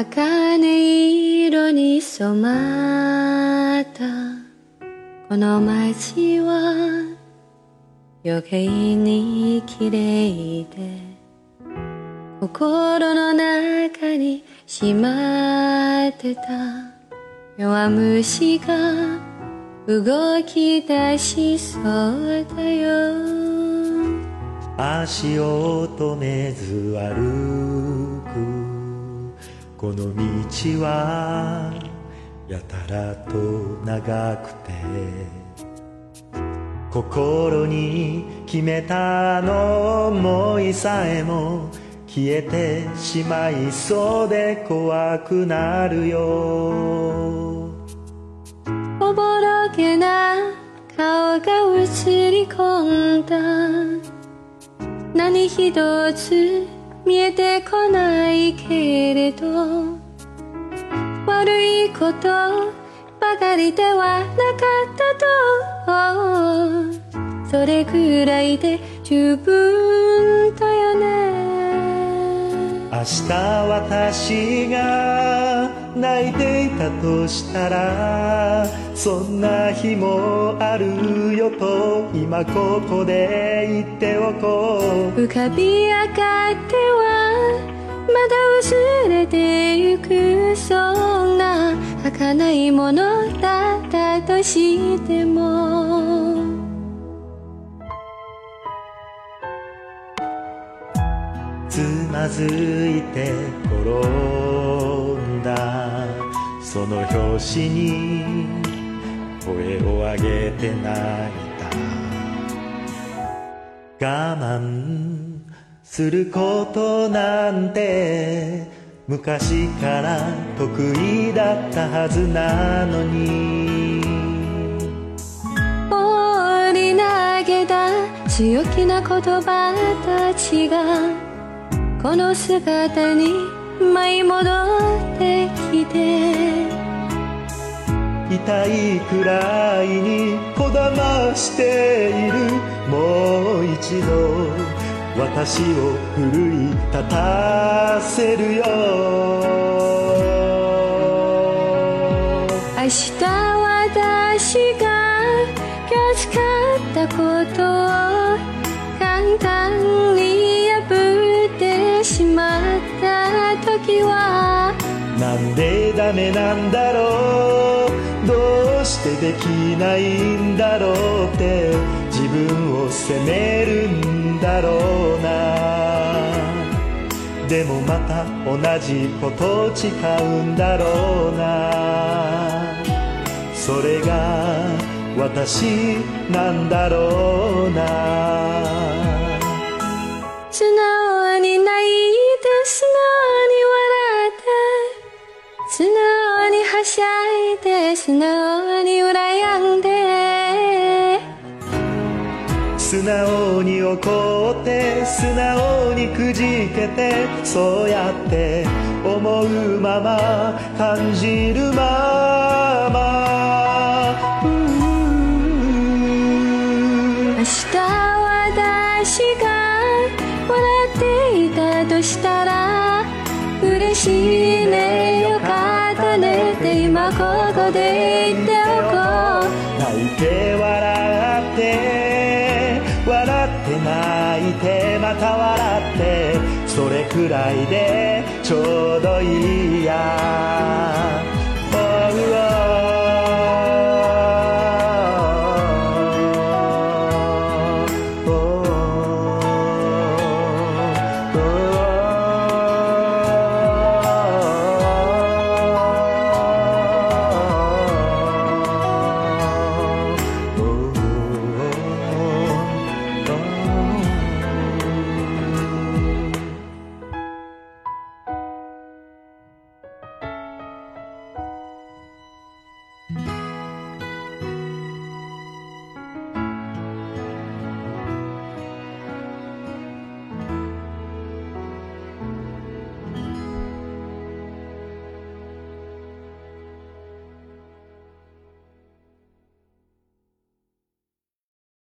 茜色に染まった。この街は余計に綺麗で心の中にしまってた。弱虫が動き出しそうだよ。足を止めず歩く。この道はやたらと長くて心に決めたの思いさえも消えてしまいそうで怖くなるよ。おぼろげな顔が映り込んだ。何一つ見えてこないけれど悪いことばかりではなかったと。それくらいで十分だよね。明日私が泣いていたとしたらそんな日もある。よと今ここで言っておこう。浮かび上がってはまだ薄れてゆくそんな儚いものだったとしても。つまずいて転んだ。その拍子に声を上げて泣いた。我慢することなんて昔から得意だったはずなのに。放り投げた強気な言葉たちがこの姿に舞い戻ってきて。痛いくらいにこだましている。もう一度私を奮い立たせるよ。明日私が気かったことを簡単に破ってしまった時は。なんでダメなんだろう。してできないんだろうって自分を責めるんだろうな。でもまた同じこと誓うんだろうな。それが私なんだろうな。はしゃいで素直に羨んで。素直に怒って素直にくじけてそうやって思うまま感じるまま。明日私が笑っていたとしたら嬉しいで言っておこう泣いて笑って笑って泣いてまた笑ってそれくらいでちょうどいいや